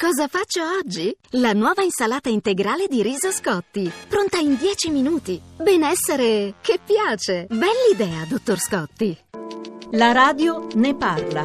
Cosa faccio oggi? La nuova insalata integrale di riso Scotti, pronta in 10 minuti. Benessere che piace. Bell'idea, dottor Scotti. La radio ne parla.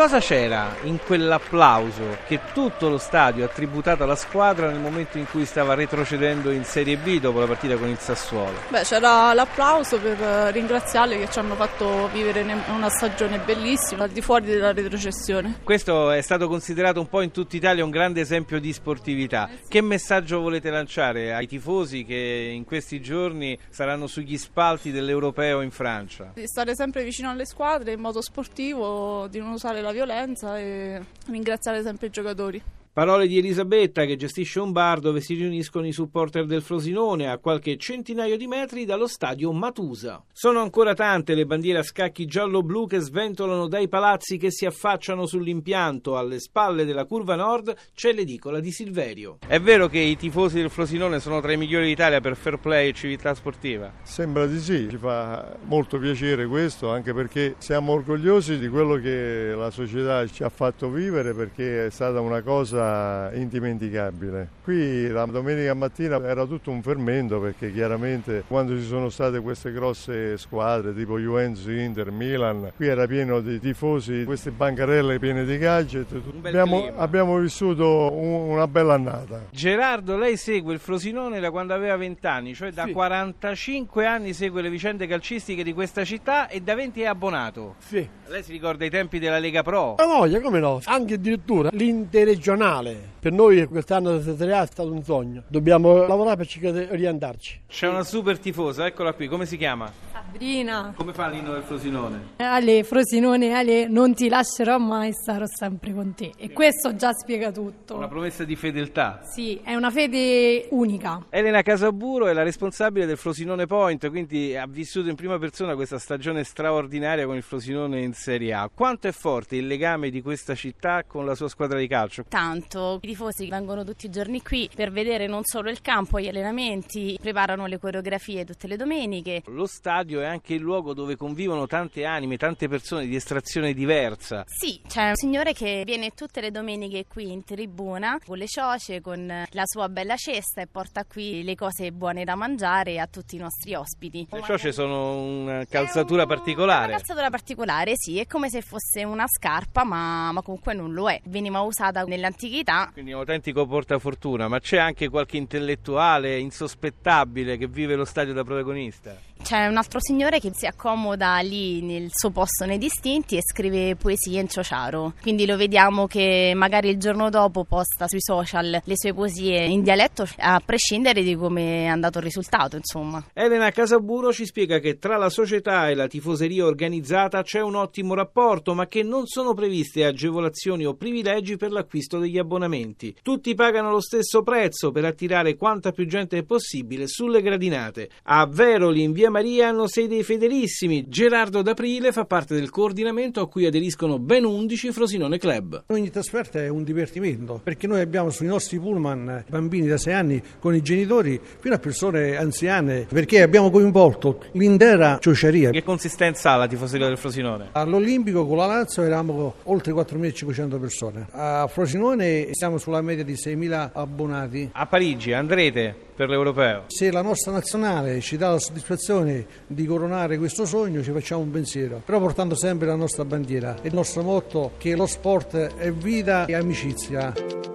Cosa c'era in quell'applauso che tutto lo stadio ha tributato alla squadra nel momento in cui stava retrocedendo in Serie B dopo la partita con il Sassuolo? Beh, c'era l'applauso per eh, ringraziarli che ci hanno fatto vivere una stagione bellissima al di fuori della retrocessione. Questo è stato considerato un po' in tutta Italia un grande esempio di sportività. Che messaggio volete lanciare ai tifosi che in questi giorni saranno sugli spalti dell'Europeo in Francia? Di stare sempre vicino alle squadre in modo sportivo, di non usare la la violenza e ringraziare sempre i giocatori. Parole di Elisabetta che gestisce un bar dove si riuniscono i supporter del Frosinone a qualche centinaio di metri dallo stadio Matusa. Sono ancora tante le bandiere a scacchi giallo-blu che sventolano dai palazzi che si affacciano sull'impianto. Alle spalle della curva nord c'è l'edicola di Silverio. È vero che i tifosi del Frosinone sono tra i migliori d'Italia per fair play e civiltà sportiva? Sembra di sì, ci fa molto piacere questo anche perché siamo orgogliosi di quello che la società ci ha fatto vivere perché è stata una cosa cosa indimenticabile. Qui la domenica mattina era tutto un fermento perché chiaramente quando ci sono state queste grosse squadre tipo Juventus, Inter, Milan, qui era pieno di tifosi, queste bancarelle piene di gadget. Abbiamo, abbiamo, vissuto un, una bella annata. Gerardo, lei segue il Frosinone da quando aveva 20 anni, cioè da sì. 45 anni segue le vicende calcistiche di questa città e da 20 è abbonato. Sì. Lei si ricorda i tempi della Lega Pro? La voglia, come no? Anche addirittura l'interregionale nazionale. Per noi quest'anno di Serie A è stato un sogno. Dobbiamo lavorare per cercare di riandarci. C'è una super tifosa, eccola qui, come si chiama? Sabrina. Come fa l'inno del Frosinone? Ale, Frosinone, Ale, non ti lascerò mai, sarò sempre con te. E questo già spiega tutto. Una promessa di fedeltà. Sì, è una fede unica. Elena Casaburo è la responsabile del Frosinone Point, quindi ha vissuto in prima persona questa stagione straordinaria con il Frosinone in Serie A. Quanto è forte il legame di questa città con la sua squadra di calcio? Tanto. I tifosi vengono tutti i giorni qui per vedere non solo il campo, gli allenamenti, preparano le coreografie tutte le domeniche. Lo stadio è anche il luogo dove convivono tante anime, tante persone di estrazione diversa. Sì, c'è un signore che viene tutte le domeniche qui in tribuna con le cioce, con la sua bella cesta e porta qui le cose buone da mangiare a tutti i nostri ospiti. Le cioce sono una calzatura un... particolare. Una calzatura particolare, sì, è come se fosse una scarpa, ma, ma comunque non lo è. Veniva usata nell'antichità. Quindi un autentico portafortuna, ma c'è anche qualche intellettuale insospettabile che vive lo stadio da protagonista. C'è un altro signore che si accomoda lì nel suo posto nei distinti e scrive poesie in ciociaro. Quindi lo vediamo che magari il giorno dopo posta sui social le sue poesie in dialetto, a prescindere di come è andato il risultato, insomma. Elena Casaburo ci spiega che tra la società e la tifoseria organizzata c'è un ottimo rapporto, ma che non sono previste agevolazioni o privilegi per l'acquisto degli abbonamenti. Tutti pagano lo stesso prezzo per attirare quanta più gente possibile sulle gradinate. A Veroli, in via Maria hanno sede i fedelissimi. Gerardo D'Aprile fa parte del coordinamento a cui aderiscono ben 11 Frosinone Club. Ogni trasferta è un divertimento perché noi abbiamo sui nostri pullman bambini da 6 anni con i genitori fino a persone anziane perché abbiamo coinvolto l'intera ciociaria. Che consistenza ha la tifoseria del Frosinone? All'Olimpico con la Lazio eravamo oltre 4.500 persone. A Frosinone siamo sulla media di 6.000 abbonati. A Parigi andrete per l'Europeo? Se la nostra nazionale ci dà la soddisfazione di coronare questo sogno ci facciamo un pensiero, però portando sempre la nostra bandiera e il nostro motto che lo sport è vita e amicizia.